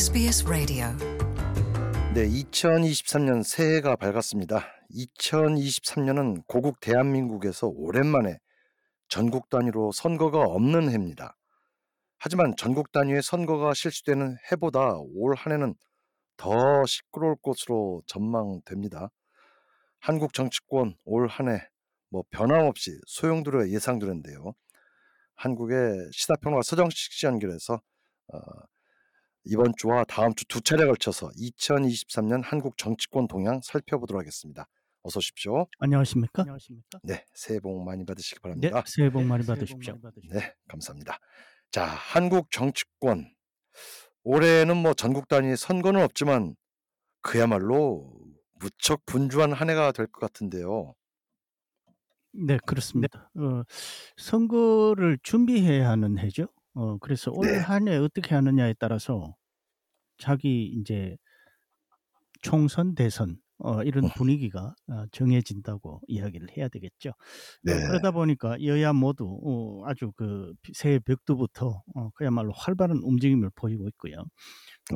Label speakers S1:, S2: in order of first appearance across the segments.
S1: SBS Radio.
S2: 네, 2023년 새해가 밝았습니다. 2023년은 고국 대한민국에서 오랜만에 전국 단위로 선거가 없는 해입니다. 하지만 전국 단위의 선거가 실시되는 해보다 올 한 해는 더 시끄러울 것으로 전망됩니다. 한국 정치권 올 한 해 뭐 변함없이 소용돌이가 예상되는데요. 한국의 시사평론가 서정식 씨 연결해서 어, 이번 주와 다음 주 두 차례 걸쳐서 2023년 한국 정치권 동향 살펴보도록 하겠습니다. 어서 오십시오.
S3: 안녕하십니까?
S2: 네, 새해 복 많이 받으시기
S3: 네,
S2: 바랍니다.
S3: 새해 복 많이 받으십시오.
S2: 네, 감사합니다. 자, 한국 정치권 올해는 뭐 전국 단위 선거는 없지만 그야말로 무척 분주한 한 해가 될 것 같은데요.
S3: 네, 그렇습니다. 어, 선거를 준비해야 하는 해죠. 어, 그래서 올
S2: 네.
S3: 한해 어떻게 하느냐에 따라서 자기 이제 총선, 대선 어, 이런 분위기가 어, 정해진다고 이야기를 해야 되겠죠. 어,
S2: 네.
S3: 그러다 보니까 여야 모두 어, 아주 그 새해 벽두부터 어, 그야말로 활발한 움직임을 보이고 있고요.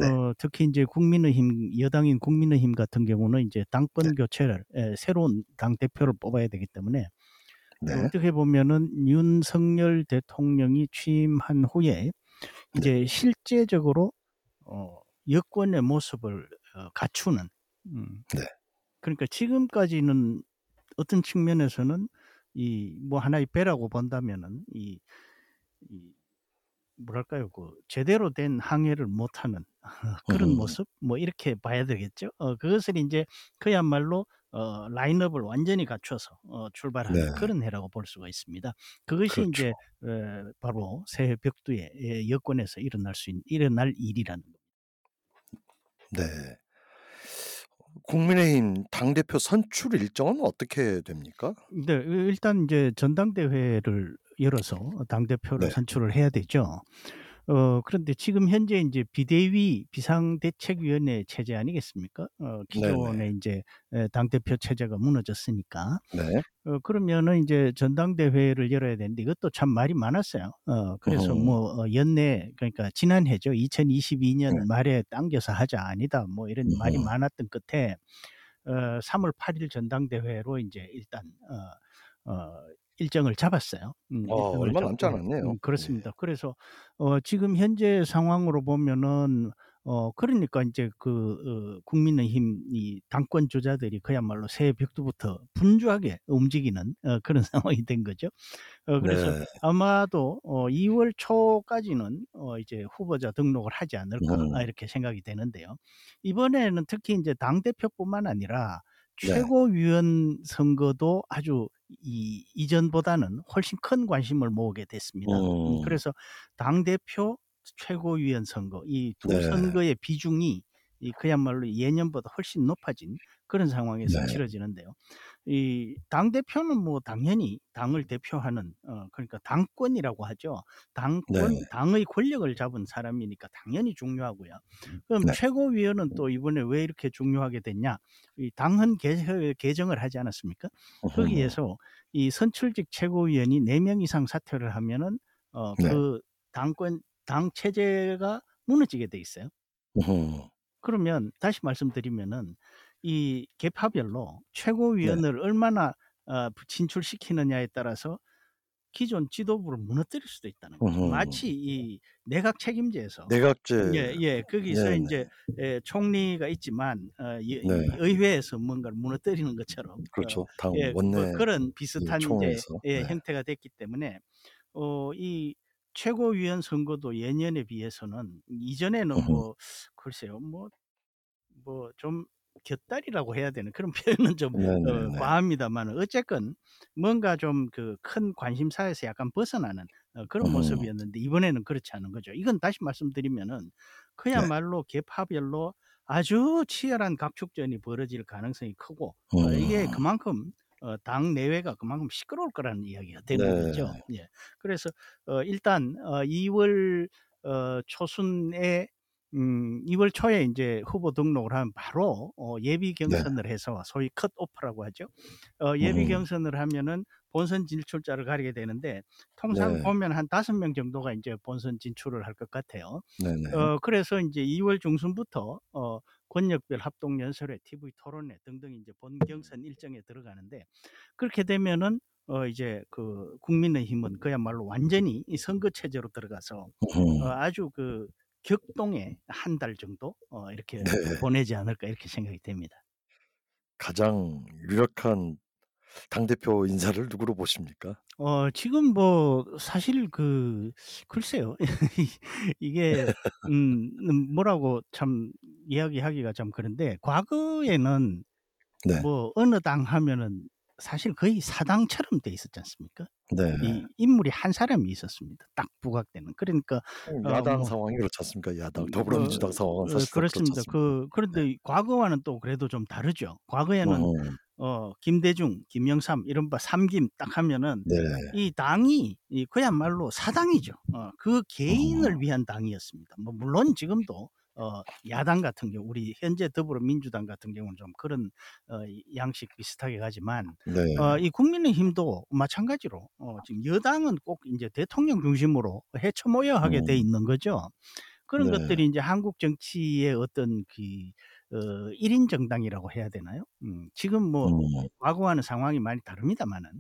S2: 네.
S3: 어, 특히 이제 국민의힘 여당인 국민의힘 같은 경우는 이제 당권 교체를 에, 새로운 당 대표를 뽑아야 되기 때문에
S2: 네.
S3: 어떻게 보면은 윤석열 대통령이 취임한 후에 이제 실제적으로 어, 여권의 모습을 어, 갖추는 음.
S2: 네.
S3: 그러니까 지금까지는 어떤 측면에서는 이 뭐 하나의 배라고 본다면은 이, 이 뭐랄까요 그 제대로 된 항해를 못하는 그런
S2: 음.
S3: 모습 뭐 이렇게 봐야 되겠죠. 어, 그것을 이제 그야말로 어, 라인업을 완전히 갖춰서 어, 출발하는
S2: 네.
S3: 그런 해라고 볼 수가 있습니다. 그것이
S2: 그렇죠.
S3: 이제 에, 바로 새해 벽두에 에, 여권에서 일어날 수 있는 일어날 일이라는 겁니다.
S2: 네. 국민의힘 당 대표 선출 일정은 어떻게 됩니까?
S3: 네, 일단 이제 전당대회를 열어서 당 대표를
S2: 네.
S3: 선출을 해야 되죠. 어, 그런데 지금 현재 이제 비대위 비상대책위원회 체제 아니겠습니까? 어, 기존에 이제 당 대표 체제가 무너졌으니까.
S2: 네.
S3: 어, 그러면은 이제 전당대회를 열어야 되는데 이것도 참 말이 많았어요. 어, 그래서
S2: 어허.
S3: 뭐 어, 연내 그러니까 지난해죠. 2022년
S2: 네.
S3: 말에 당겨서 하자 아니다. 뭐 이런 말이
S2: 어허.
S3: 많았던 끝에 어, 3월 8일 전당대회로 이제 일단 어, 어, 일정을 잡았어요. 음,
S2: 어,
S3: 일정을
S2: 얼마 남지 않았네요.
S3: 음, 그렇습니다. 그래서 어, 지금 현재 상황으로 보면은 어 그러니까 이제 그 어, 국민의힘 이 당권 주자들이 그야말로 새해 벽두부터 분주하게 움직이는 어, 그런 상황이 된 거죠. 어, 그래서
S2: 네.
S3: 아마도 어, 2월 초까지는 어, 이제 후보자 등록을 하지 않을까
S2: 음.
S3: 아, 이렇게 생각이 되는데요. 이번에는 특히 이제 당 대표뿐만 아니라
S2: 네.
S3: 최고위원 선거도 아주 이 이전보다는 훨씬 큰 관심을 모으게 됐습니다.
S2: 음.
S3: 음, 그래서 당 대표 최고위원 선거 이두
S2: 네.
S3: 선거의 비중이 이 그야말로 예년보다 훨씬 높아진 그런 상황에서
S2: 네.
S3: 치러지는데요. 이 당 대표는 뭐 당연히 당을 대표하는 어 그러니까 당권이라고 하죠. 당권
S2: 네.
S3: 당의 권력을 잡은 사람이니까 당연히 중요하고요. 그럼
S2: 네.
S3: 최고위원은 또 이번에 왜 이렇게 중요하게 됐냐? 이 당헌 개, 개정을 하지 않았습니까?
S2: 어허.
S3: 거기에서 이 선출직 최고위원이 4명 이상 사퇴를 하면은 어
S2: 네.
S3: 그 당권 당 체제가 무너지게 돼 있어요.
S2: 어허.
S3: 그러면 다시 말씀드리면은 이 계파별로
S2: 네.
S3: 최고위원을 얼마나 어, 진출시키느냐에 따라서 기존 지도부를 무너뜨릴 수도 있다는 거죠.
S2: 어허.
S3: 마치 이 내각 책임제에서
S2: 내각제.
S3: 예, 예, 거기서
S2: 네,
S3: 이제 예, 총리가 있지만 어, 이- 이
S2: 네.
S3: 의회에서 뭔가를 무너뜨리는 것처럼 어,
S2: 그렇죠. 당
S3: 예,
S2: 원내
S3: 뭐 그런 비슷한 이제. 예,
S2: 네.
S3: 형태가 됐기 때문에 어, 이 최고위원 선거도 예년에 비해서는 이전에는
S2: 어허.
S3: 뭐 글쎄요 뭐 뭐 좀 곁다리라고 해야 되는 그런 표현은 좀 어. 과합니다만 어쨌건 뭔가 좀 그 큰 관심사에서 약간 벗어나는 어, 그런
S2: 어허.
S3: 모습이었는데 이번에는 그렇지 않은 거죠. 이건 다시 말씀드리면은
S2: 네.
S3: 그야말로 계파별로 아주 치열한 각축전이 벌어질 가능성이 크고 어,
S2: 음.
S3: 이게 그만큼 어, 당 내외가 그만큼 시끄러울 거라는 이야기가 되는
S2: 네.
S3: 거죠. 예. 그래서 어, 일단 어, 2월 어, 초순에 음, 2월 초에 이제 후보 등록을 하면 바로 어, 예비
S2: 네.
S3: 경선을 해서 소위 컷 오프라고 하죠. 어, 예비
S2: 음.
S3: 경선을 하면은 본선 진출자를 가리게 되는데 통상
S2: 네.
S3: 보면 한 다섯 명 정도가 이제 본선 진출을 할 것 같아요.
S2: 네네.
S3: 어 그래서 이제 2월 중순부터 어 권역별 합동 연설회, TV 토론회 등등 이제 본 경선 일정에 들어가는데 그렇게 되면은 어 이제 그 국민의힘은 그야말로 완전히 이 선거 체제로 들어가서 어
S2: 음.
S3: 아주 그 격동에 한 달 정도 어 이렇게
S2: 네.
S3: 보내지 않을까 이렇게 생각이 됩니다.
S2: 가장 유력한 당대표 인사를 누구로 보십니까?
S3: 어 지금 뭐 사실 그 글쎄요. 이게 음음 뭐라고 참 이야기하기가 좀 그런데 과거에는
S2: 네.
S3: 뭐 어느 당 하면은 사실 거의 사당처럼 돼 있었지 않습니까?
S2: 네.
S3: 이 인물이 한 사람이 있었습니다. 딱 부각되는. 그러니까
S2: 어,
S3: 어
S2: 야당
S3: 뭐
S2: 상황이 그렇지 않습니까? 야당
S3: 어
S2: 더불어민주당 상황은
S3: 어
S2: 사실상 그렇지
S3: 그렇습니다. 그 그런데 과거와는 또 그래도 좀 다르죠. 과거에는
S2: 음.
S3: 어 김대중, 김영삼 이른바 삼김 딱 하면은
S2: 네.
S3: 이 당이 이 그야말로 사당이죠. 어 그 개인을
S2: 어.
S3: 위한 당이었습니다. 뭐 물론 지금도 어 야당 같은 경우 우리 현재 더불어민주당 같은 경우는 좀 그런 어이 양식 비슷하게 가지만
S2: 네.
S3: 어 이 국민의힘도 마찬가지로 어 지금 여당은 꼭 인제 대통령 중심으로 헤쳐모여 하게 돼
S2: 음.
S3: 있는 거죠. 그런
S2: 네.
S3: 것들이 인제 한국 정치의 어떤 그 어 1인 정당이라고 해야 되나요? 음 지금 뭐
S2: 음.
S3: 과거와는 상황이 많이 다릅니다마는.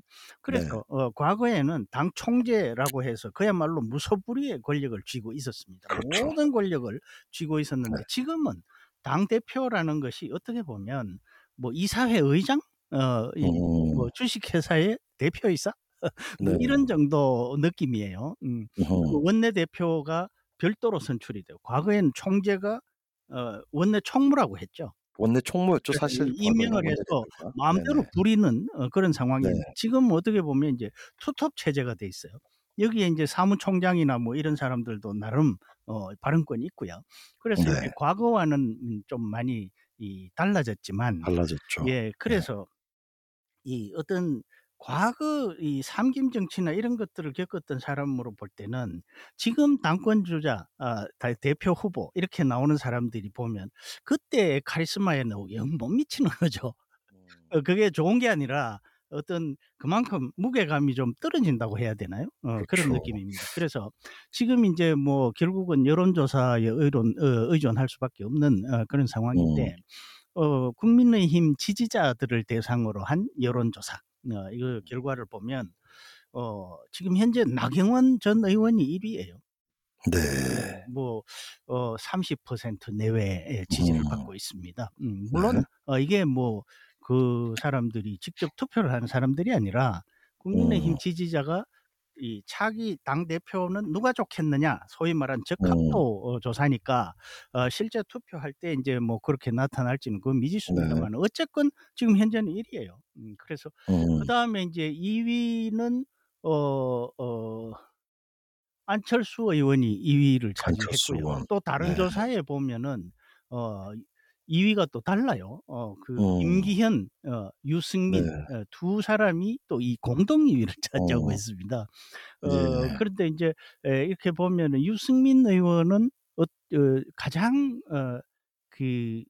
S2: 네.
S3: 그래서 어 과거에는 당 총재라고 해서 그야말로 무소불위의 권력을 쥐고 있었습니다.
S2: 그렇죠.
S3: 모든 권력을 쥐고
S2: 네.
S3: 있었는데 지금은 당 대표라는 것이 어떻게 보면 뭐 이사회 의장 어 이뭐
S2: 음.
S3: 주식회사의 대표이사 뭐
S2: 네.
S3: 이런 정도 느낌이에요. 음. 그
S2: 으흠.
S3: 원내 대표가 별도로 선출이 되고 과거에는 총재가 어 원내 총무라고 했죠.
S2: 원내 총무였죠. 사실
S3: 임명을 해서. 마음대로
S2: 네네.
S3: 부리는 어 그런
S2: 네.
S3: 상황이었는데 지금은 어떻게 보면 인제 투톱 체제가 돼 있어요. 여기에 인제 사무총장이나 뭐 이런 사람들도 나름 어 발언권이 있고요. 그래서 이제
S2: 네.
S3: 과거와는 음좀 많이 이 달라졌지만
S2: 달라졌죠.
S3: 예
S2: 네.
S3: 그래서 이 어떤 과거 이 삼김 정치나 이런 것들을 겪었던 사람으로 볼 때는 지금 당권 주자 아다 대표 후보 이렇게 나오는 사람들이 보면 그때의 카리스마에는 영못 미치는 거죠.
S2: 음.
S3: 어 그게 좋은 게 아니라 어떤 그만큼 무게감이 좀 떨어진다고 해야 되나요? 어 그런
S2: 그렇죠.
S3: 느낌입니다. 그래서 지금 인제 뭐 결국은 여론조사에 의론 어 의존할 수밖에 없는 어 그런
S2: 음.
S3: 상황인데 어 국민의힘 지지자들을 대상으로 한 여론조사 어 이거 결과를 보면 어 지금 현재 나경원 전 의원이 1 위예요.
S2: 네.
S3: 뭐 어 30% 내외의 지지를
S2: 음.
S3: 받고 있습니다. 음 물론
S2: 네.
S3: 어 이게 뭐 그 사람들이 직접 투표를 하는 사람들이 아니라 국민의힘
S2: 음.
S3: 지지자가 이 차기 당 대표는 누가 좋겠느냐 소위
S2: 음.
S3: 적합도 어 조사니까 어 실제 투표할 때 인제 뭐 그렇게 나타날지는 그건
S2: 네.
S3: 미지수입니다마는 어쨌건 지금 현재는 1 위예요. 음 그래서
S2: 음.
S3: 그 다음에 인제 2 위는 어 어 안철수 의원이 2 위를
S2: 안철수
S3: 차지했고요.
S2: 의원.
S3: 또 다른
S2: 네.
S3: 조사에 보면은 어 2 위가 또 달라요. 어그
S2: 음.
S3: 김기현, 어
S2: 네.
S3: 유승민 어두 사람이 또 이 공동 2 위를 차지하고
S2: 어.
S3: 있습니다. 어
S2: 예.
S3: 그런데 인제 에 이렇게 보면은 유승민 의원은 어어 가장 어 그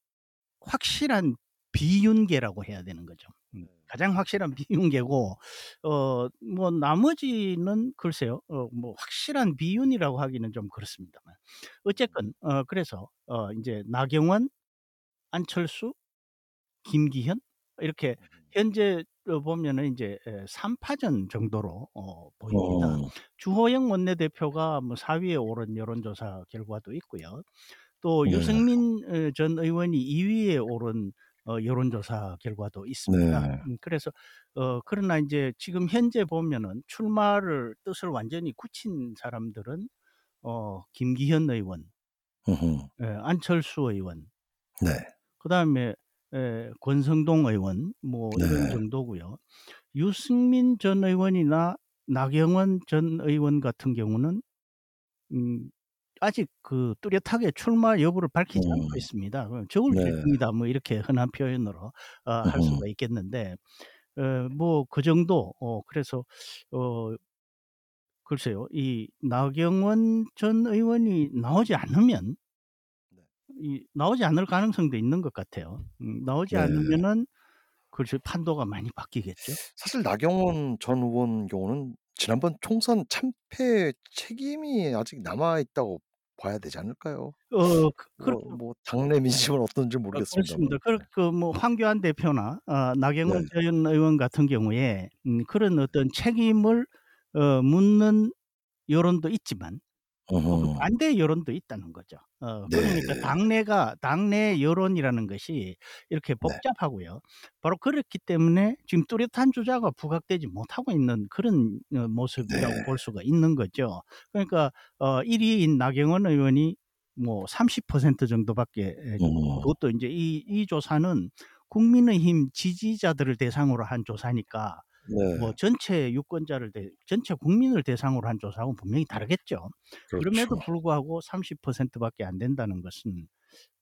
S3: 확실한 비윤계라고 해야 되는 거죠. 음
S2: 네.
S3: 가장 확실한 비윤계고 어 뭐 나머지는 글쎄요. 어 뭐 확실한 비윤이라고 하기는 좀 그렇습니다만. 어쨌건 어 그래서 어 인제 나경원, 안철수, 김기현 이렇게
S2: 음.
S3: 현재 어 보면은 인제 에3 파전 정도로 어 보입니다.
S2: 어.
S3: 주호영 원내대표가 뭐 4 위에 오른 여론조사 결과도 있고요. 또
S2: 네.
S3: 유승민 어전 의원이 2 위에 오른 어 여론조사 결과도 있습니다.
S2: 네.
S3: 음 그래서 어 그러나 인제 지금 현재 보면은 출마를 뜻을 완전히 굳힌 사람들은 어 김기현 의원,
S2: 으흠.
S3: 예 안철수 의원
S2: 네.
S3: 그다음에 에 권성동 의원 뭐 이런
S2: 네.
S3: 정도고요. 유승민 전 의원이나 나경원 전 의원 같은 경우는 음 아직 그 뚜렷하게 출마 여부를 밝히지 않고
S2: 음.
S3: 있습니다. 그 "적을
S2: 네.
S3: 필중이다." 뭐 이렇게 흔한 표현으로 어 할. 수가 있겠는데 어뭐그 정도 어 그래서 어 글쎄요. 이 나경원 전 의원이 나오지 않으면
S2: 네.
S3: 이 나오지 않을 가능성도 있는 것 같아요. 음 나오지
S2: 네.
S3: 않으면은 그렇죠. 판도가 많이 바뀌겠죠.
S2: 사실 나경원 전 의원 경우는 지난번 총선 참패 책임이 아직 남아 있다고 봐야 되지 않을까요?
S3: 어
S2: 그뭐
S3: 그렇죠.
S2: 뭐 당내 민심은 어떤지
S3: 어
S2: 모르겠습니다만.
S3: 그렇습니다. 그그뭐 황교안 대표나 어
S2: 네.
S3: 나경원 전 의원 같은 경우에 음 그런 어떤 책임을 어 묻는 여론도 있지만 어그
S2: 어허.
S3: 반대 여론도 있다는 거죠. 어 그러니까
S2: 네.
S3: 당내가 당내 여론이라는 것이 이렇게
S2: 네.
S3: 복잡하고요. 바로 그렇기 때문에 지금 뚜렷한 주자가 부각되지 못하고 있는 그런 어 모습이라고
S2: 네.
S3: 볼 수가 있는 거죠. 그러니까 어 1 위인 나경원 의원이 뭐 30% 정도밖에 예
S2: 어.
S3: 그것도 인제 이 이 조사는 국민의힘 지지자들을 대상으로 한 조사니까 뭐
S2: 네.
S3: 전체 유권자를 대 전체 국민을 대상으로 한 조사하고는 분명히 다르겠죠. 그럼에도
S2: 그렇죠.
S3: 불구하고 30% 밖에 안 된다는 것은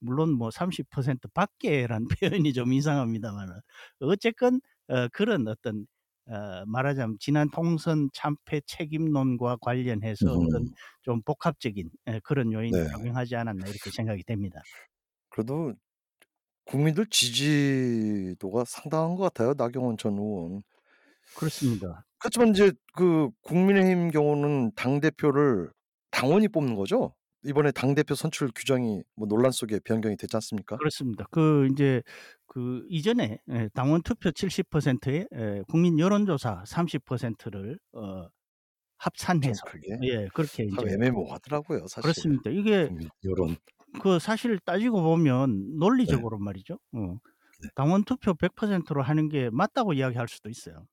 S3: 물론 뭐 30% 밖에라는 표현이 좀 이상합니다마는 어쨌건 어 그런 어떤 어 말하자면 지난 통선 참패 책임론과 관련해서 어떤
S2: 음.
S3: 좀 복합적인 예 그런 요인이
S2: 네.
S3: 작용하지 않았나 이렇게 생각이 됩니다.
S2: 그래도 국민들 지지도가 상당한 것 같아요, 나경원 전 의원.
S3: 그렇습니다.
S2: 그렇지만 인제 그 국민의힘 경우는 당 대표를 당원이 뽑는 거죠? 이번에 당 대표 선출 규정이 뭐 논란 속에 변경이 됐지 않습니까?
S3: 그렇습니다. 그 인제 그 이전에 예 당원 투표 70%에 예 국민 여론조사 30%를
S2: 어좀
S3: 합산해서 예 그렇게
S2: 참
S3: 인제
S2: 애매모호하더라고요, 사실.
S3: 그렇습니다. 이게
S2: 국민 여론.
S3: 그 사실 따지고 보면
S2: 네.
S3: 논리적으로 말이죠. 어
S2: 네.
S3: 당원 투표 100%로 하는 게 맞다고 이야기할 수도 있어요.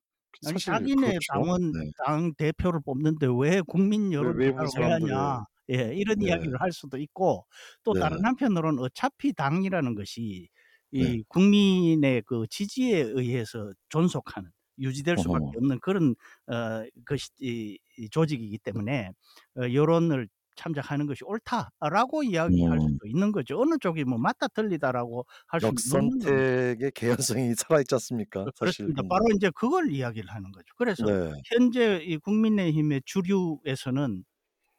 S3: 아니 자기네
S2: 그렇죠.
S3: 당원
S2: 네.
S3: 당 대표를 뽑는데 왜 국민
S2: 왜
S3: 여론조사를
S2: 외부
S3: 왜
S2: 사람들을
S3: 하냐. 예 이런
S2: 네.
S3: 이야기를 할 수도 있고 또
S2: 네.
S3: 다른 한편으로는 어차피 당이라는 것이
S2: 네.
S3: 이 국민의 그 지지에 의해서 존속하는 유지될 수밖에
S2: 어허.
S3: 없는 그런 어 것이 이이 조직이기 때문에 어 '여론을 참작하는 것이 옳다.'라고 이야기할
S2: 음.
S3: 수도 있는 거죠. 어느 쪽이 뭐 "맞다. 틀리다."라고 할 수는.
S2: 역선택의 개연성이 살아있지 않습니까?
S3: 그
S2: 사실
S3: 그렇습니다. 바로 인제 그걸 이야기를 하는 거죠. 그래서
S2: 네.
S3: 현재 이 국민의힘의 주류에서는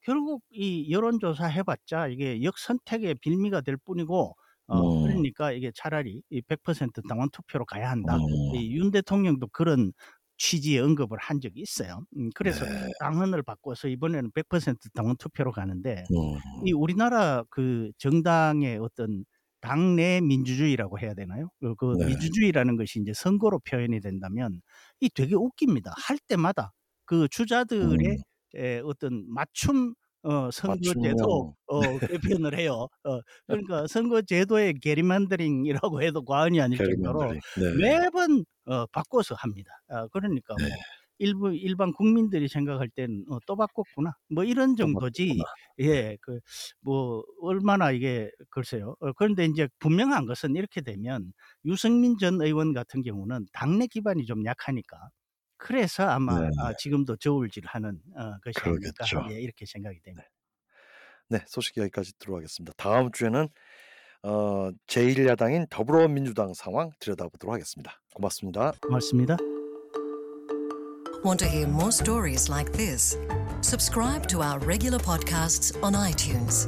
S3: 결국 이 여론조사 해 봤자 이게 역선택의 빌미가 될 뿐이고 어
S2: 음.
S3: 그러니까 이게 차라리 이 "100% 당원 투표로 가야 한다."
S2: 음.
S3: 이윤 대통령도 그런 취지의 언급을 한 적이 있어요. 음 그래서
S2: 네.
S3: 당헌을 바꿔서 이번에는 100% 당원 투표로 가는데
S2: 음.
S3: 이 우리나라 그 정당의 어떤 당내 민주주의라고 해야 되나요? 그 그
S2: 네.
S3: 민주주의라는 것이 인제 선거로 표현이 된다면 이 되게 웃깁니다. 할 때마다 그 주자들의
S2: 음.
S3: 에 어떤 맞춤 어 선거제도. 어 개편을 해요. 어 그러니까 선거제도의 게리만더링이라고 해도 과언이 아닐 정도로.
S2: 네.
S3: 매번 어 바꿔서 합니다. 아 그러니까
S2: 네.
S3: 뭐 일부 일반 국민들이 생각할 때는 '어 또 바꿨구나.' 뭐 이런
S2: 또
S3: 정도지. 예 그 뭐 얼마나 이게 글쎄요. 어 그런데 인제 분명한 것은 이렇게 되면 유승민 전 의원 같은 경우는 당내 기반이 좀 약하니까 그래서 아마
S2: 네.
S3: 아 지금도 저울질하는 어 것이 아닐까
S2: 그러겠죠.
S3: 예 이렇게 생각이 됩니다.
S2: 네. 네. 소식 여기까지 듣도록 하겠습니다. 다음 주에는 어 제1 야당인 더불어민주당 상황 들여다보도록 하겠습니다. 고맙습니다.
S3: 고맙습니다.
S1: Want to hear more stories like this? Subscribe to our regular podcasts on iTunes.